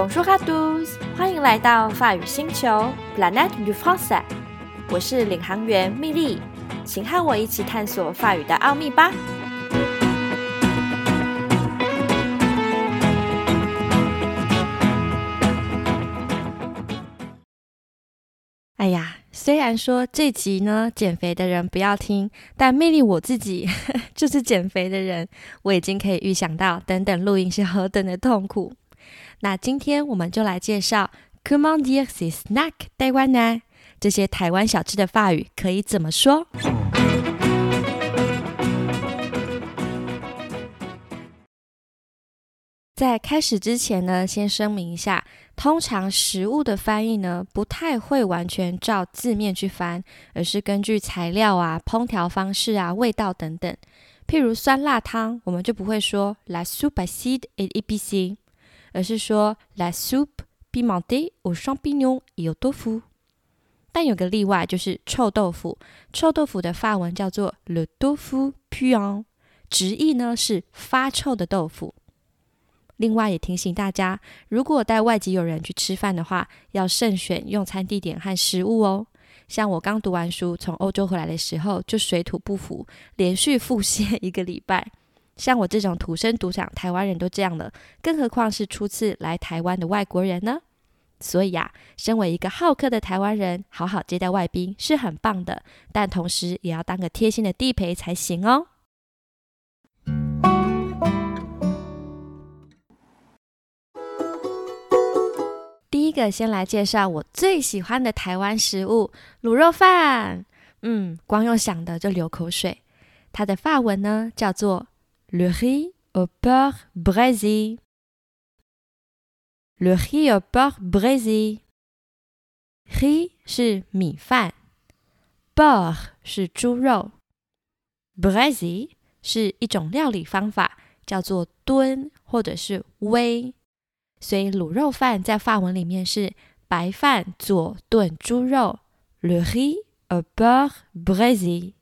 Bonjour à tous，欢迎来到法语星球 Planet du Français。我是领航员蜜莉，请和我一起探索法语的奥秘吧。哎呀，虽然说这集呢减肥的人不要听，但魅力我自己 就是减肥的人，我已经可以预想到等等录音是何等的痛苦。那今天我们就来介绍 Comment dire ces snacks 台湾呢？这些台湾小吃的法语可以怎么说？在开始之前呢，先声明一下，通常食物的翻译呢，不太会完全照字面去翻，而是根据材料啊、烹调方式啊、味道等等。譬如酸辣汤，我们就不会说 la soupe acide et épicée，而是说 la soupe pimentée au champignon et au tofu。但有个例外，就是臭豆腐。臭豆腐的法文叫做 le tofu puant，直译呢是发臭的豆腐。另外也提醒大家，如果带外籍友人去吃饭的话，要慎选用餐地点和食物哦。像我刚读完书，从欧洲回来的时候，就水土不服，连续腹泻一个礼拜。像我这种土生土长台湾人都这样了，更何况是初次来台湾的外国人呢？所以啊，身为一个好客的台湾人，好好接待外宾是很棒的，但同时也要当个贴心的地陪才行哦。第一个，先来介绍我最喜欢的台湾食物——卤肉饭。嗯，光用想的就流口水。它的法文呢，叫做 le riz au beurre braisé。le riz au beurre braisé。riz 是米饭，beurre 是猪肉，braisé 是一种料理方法，叫做炖或者是煨。所以卤肉饭在法文里面是白饭佐炖猪肉，le riz au beurre braisé。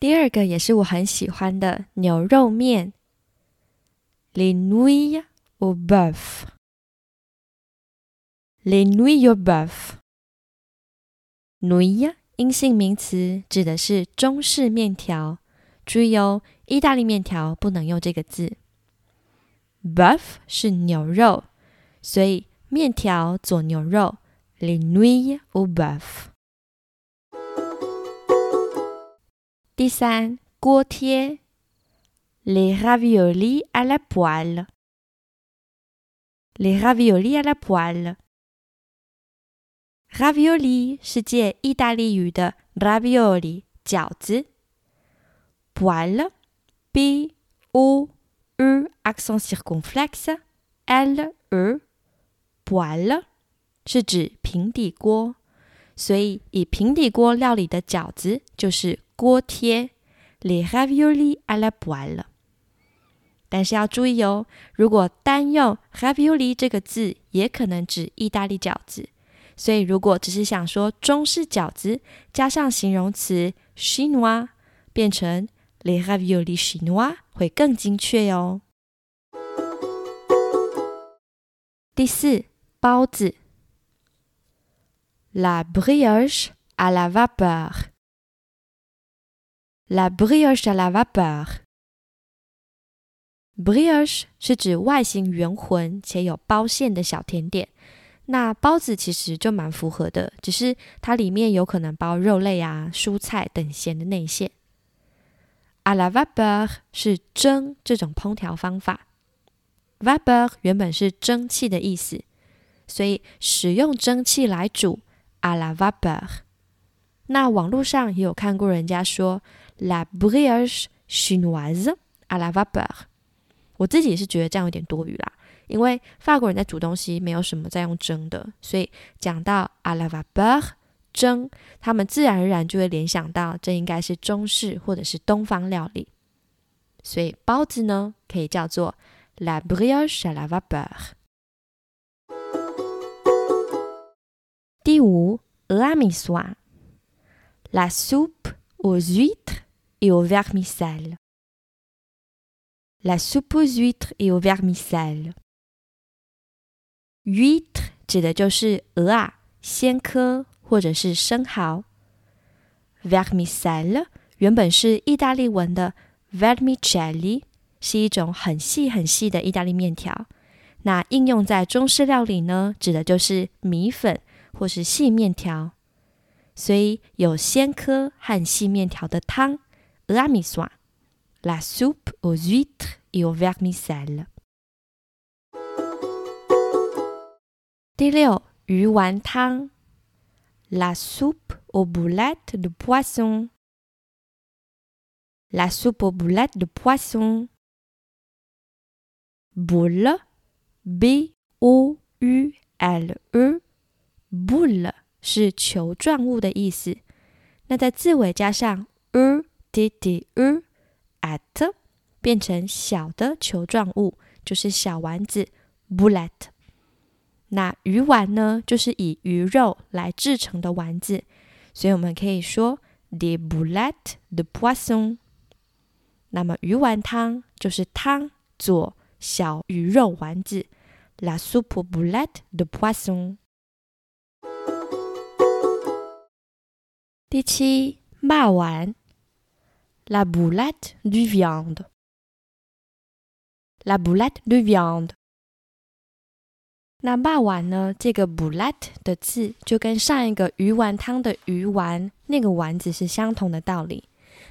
第二个也是我很喜欢的牛肉面，les nouilles au bœuf。les nouilles au bœuf。nouilles 阴性名词，指的是中式面条。注意哦，意大利面条不能用这个字。Buff 是牛肉，所以面条佐牛肉，les nouilles au bœuf。第三，锅贴，les ravioli à la poêle。les ravioli à la poêle。ravioli 是借意大利语的 ravioli 饺子。poêle, b o e accent circonflexe l e poêle 是指平底锅，所以以平底锅料理的饺子就是 锅贴，les ravioli à la poêle。但是要注意哦，如果单用 ravioli 这个字，也可能指意大利饺子。所以如果只是想说中式饺子，加上形容词 chinois，变成 les ravioli chinois 会更精确哟。第四，包子，la brioche à la vapeur。La brioche à la vapeur。brioche 是指外形圆浑且有包馅的小甜点。那包子其实就蛮符合的，只是它里面有可能包肉类啊、蔬菜等咸的内馅。à la vapeur 是蒸这种烹调方法，vapeur 原本是蒸汽的意思，所以使用蒸汽来煮 à la vapeur。那网络上也有看过人家说 la brioche chinoise à la vapeur，我自己是觉得这样有点多余啦，因为法国人在煮东西没有什么在用蒸的，所以讲到 à la vapeur。蒸，他们自然而然就会联想到这应该是中式或者是东方料理，所以包子呢可以叫做 la brioche à la vapeur。第五，俄阿米刷，la soupe aux huîtres et au vermicelle。La soupe aux huîtres et au vermicelle。huître 指的就是鹅啊、鲜科或者是生蚝。vermicelle 原本是意大利文的 vermicelli，是一种很细很细的意大利面条。那应用在中式料理呢，指的就是米粉或是细面条。所以有鲜科和细面条的汤 la m i s o i la soupe aux huîtres et au vermicelle。第六，鱼丸汤，la soupe aux boulettes de poisson。la soupe aux boulettes de poisson。boule b o u l e boule 是球状物的意思。那在字尾加上 e d d e at，变成小的球状物，就是小丸子 bullet。那鱼丸呢，就是以鱼肉来制成的丸子，所以我们可以说 des boulettes de poisson。那么鱼丸汤就是汤做小鱼肉丸子，la soupe boulette de poisson。第七，骂丸，la boulette du viande，la boulette du viande。那骂丸呢？这个 boulette 的字就跟上一个鱼丸汤的鱼丸那个丸子是相同的道理。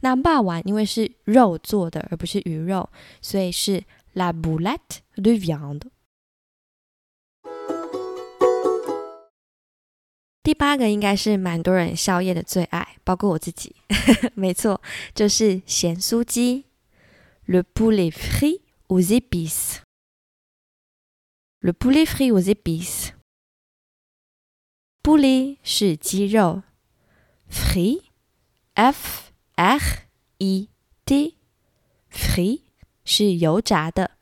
那骂丸因为是肉做的，而不是鱼肉，所以是 la boulette du viande。第八个应该是蛮多人宵夜的最爱，包括我自己。没错，就是咸酥鸡，le poulet frit aux épices。le poulet frit aux épices。poulet 是鸡肉，frit，f r i t，frit 是油炸的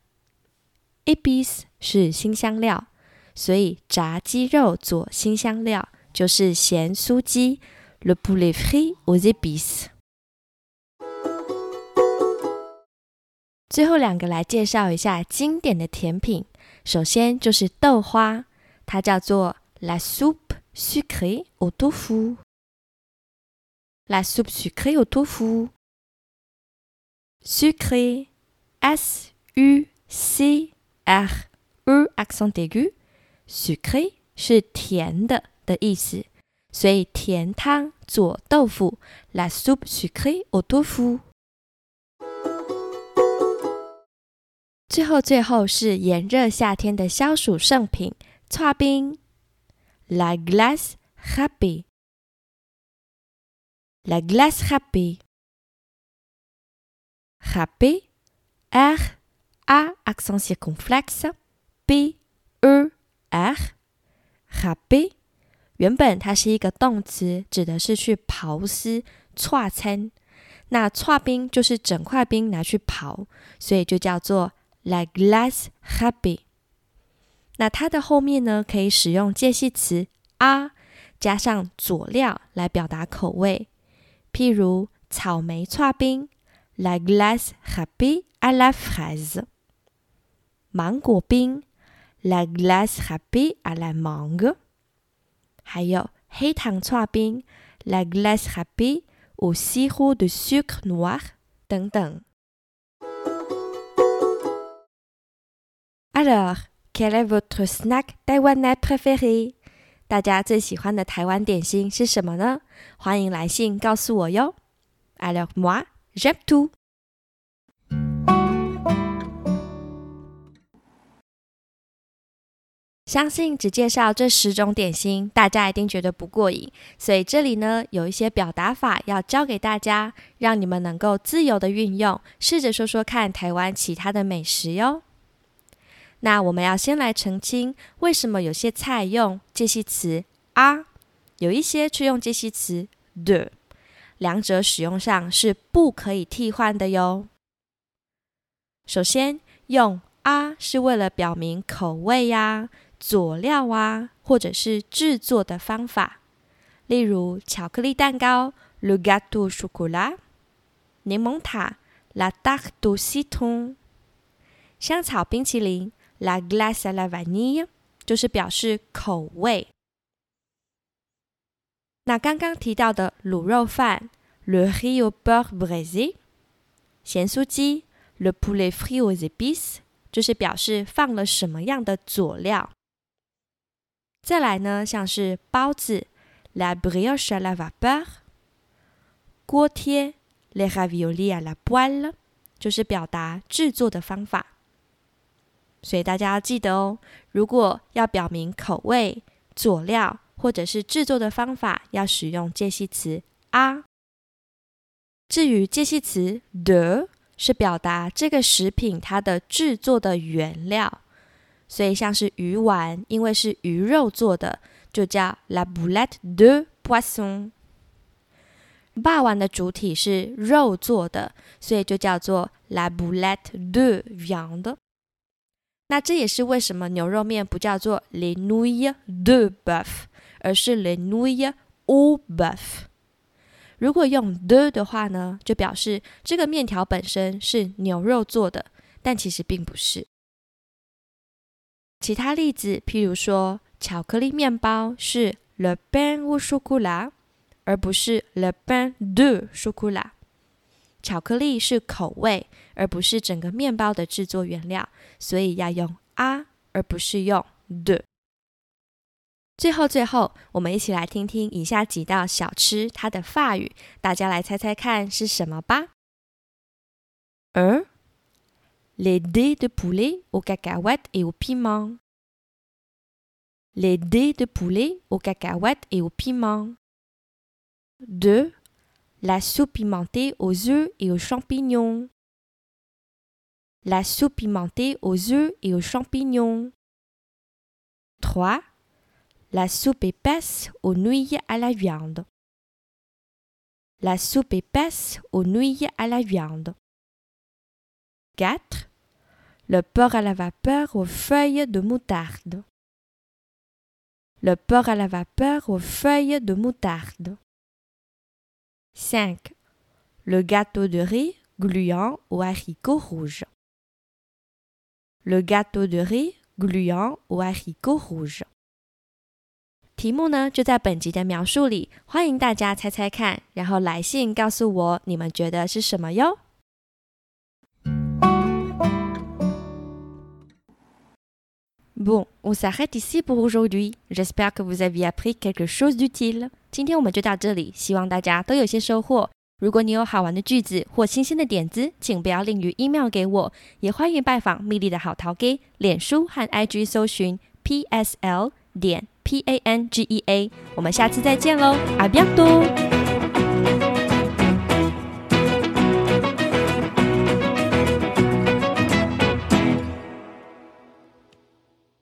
，épices 是新香料，所以炸鸡肉做新香料。就是咸酥鸡，le poulet frit aux épices。最后两个来介绍一下经典的甜品。首先就是豆花，它叫做 la soupe sucrée au tofu。la soupe sucrée au tofu。sucré，s u c r e accent aigu。sucré 是甜的。的意思，所以甜汤做豆腐，la soupe sucrée au tofu。最后，最后是炎热夏天的消暑圣品——刨冰，la glace râpée，la glace râpée，râpée，r a accent circonflexe，b e r，râpée。原本它是一个动词，指的是去刨丝、搓餐。那搓冰就是整块冰拿去刨，所以就叫做 la glace happy。那它的后面呢，可以使用介系词 a 加上佐料来表达口味。譬如草莓搓冰，la glace happy à la fraise。芒果冰，la glace happy à la mangue。还有黑糖搓冰，la glace râpée au sirop de sucre noir 等等。Alors, quel est votre snack taïwanais préféré？大家最喜欢的台湾点心是什么呢？欢迎来信告诉我哟。Alors moi, j'aime tout。相信只介绍这十种点心，大家一定觉得不过瘾。所以这里呢，有一些表达法要教给大家，让你们能够自由的运用，试着说说看台湾其他的美食哟。那我们要先来澄清，为什么有些菜用介系词啊，有一些却用介系词的，两者使用上是不可以替换的哟。首先，用啊是为了表明口味呀。佐料啊，或者是制作的方法，例如巧克力蛋糕 （le gâteau chocolat）、柠檬塔 （la tarte au citron）、香草冰淇淋，la glace à la vanille，就是表示口味。那刚刚提到的卤肉饭，le riz au beurre braisé，咸酥鸡，le poulet frit aux épices，就是表示放了什么样的佐料。再来呢，像是包子，la brioche à la vapeur，锅贴，les raviolis à la poêle，就是表达制作的方法。所以大家要记得哦，如果要表明口味、佐料或者是制作的方法，要使用介系词啊。至于介系词 de，是表达这个食品它的制作的原料。所以像是鱼丸，因为是鱼肉做的，就叫 la boulette de poisson。霸王的主体是肉做的，所以就叫做 la boulette de viande。那这也是为什么牛肉面不叫做 le nouille de bœuf，而是 le nouille au bœuf。如果用 de 的话呢，就表示这个面条本身是牛肉做的，但其实并不是。其他例子，譬如说，巧克力面包是 le pain au chocolat，而不是 le pain de chocolat。巧克力是口味，而不是整个面包的制作原料，所以要用啊，而不是用 de。最后，最后，我们一起来听听以下几道小吃它的法语，大家来猜猜看是什么吧。二 Les dés de poulet aux cacahuètes et au piment. Les dés de poulet aux cacahuètes et au piment. 2. La soupe pimentée aux œufs et aux champignons. La soupe pimentée aux œufs et aux champignons. 3. La soupe épaisse aux nouilles à la viande. La soupe épaisse aux nouilles à la viande. 4 le porc à la vapeur aux feuilles de moutarde. Le porc à la vapeur aux feuilles de moutarde. 5. Le gâteau de riz gluant aux haricots rouges. Le gâteau de riz gluant aux haricots rouges. 题目呢就在本集的描述里，欢迎大家猜猜看，然后来信告诉我你们觉得是什么哟。 Bon, on s'arrête ici pour aujourd'hui. J'espère que vous avez appris quelque chose d'utile. 今天我们就到这里，希望大家都有些收获。如果你有好玩的句子或新鲜的点子，请不要吝于 email 给我，也欢迎拜访蜜莉的好淘 G，脸书和 IG 搜寻 PSL 点 P A N G E A。我们下次再见喽，阿比亚多。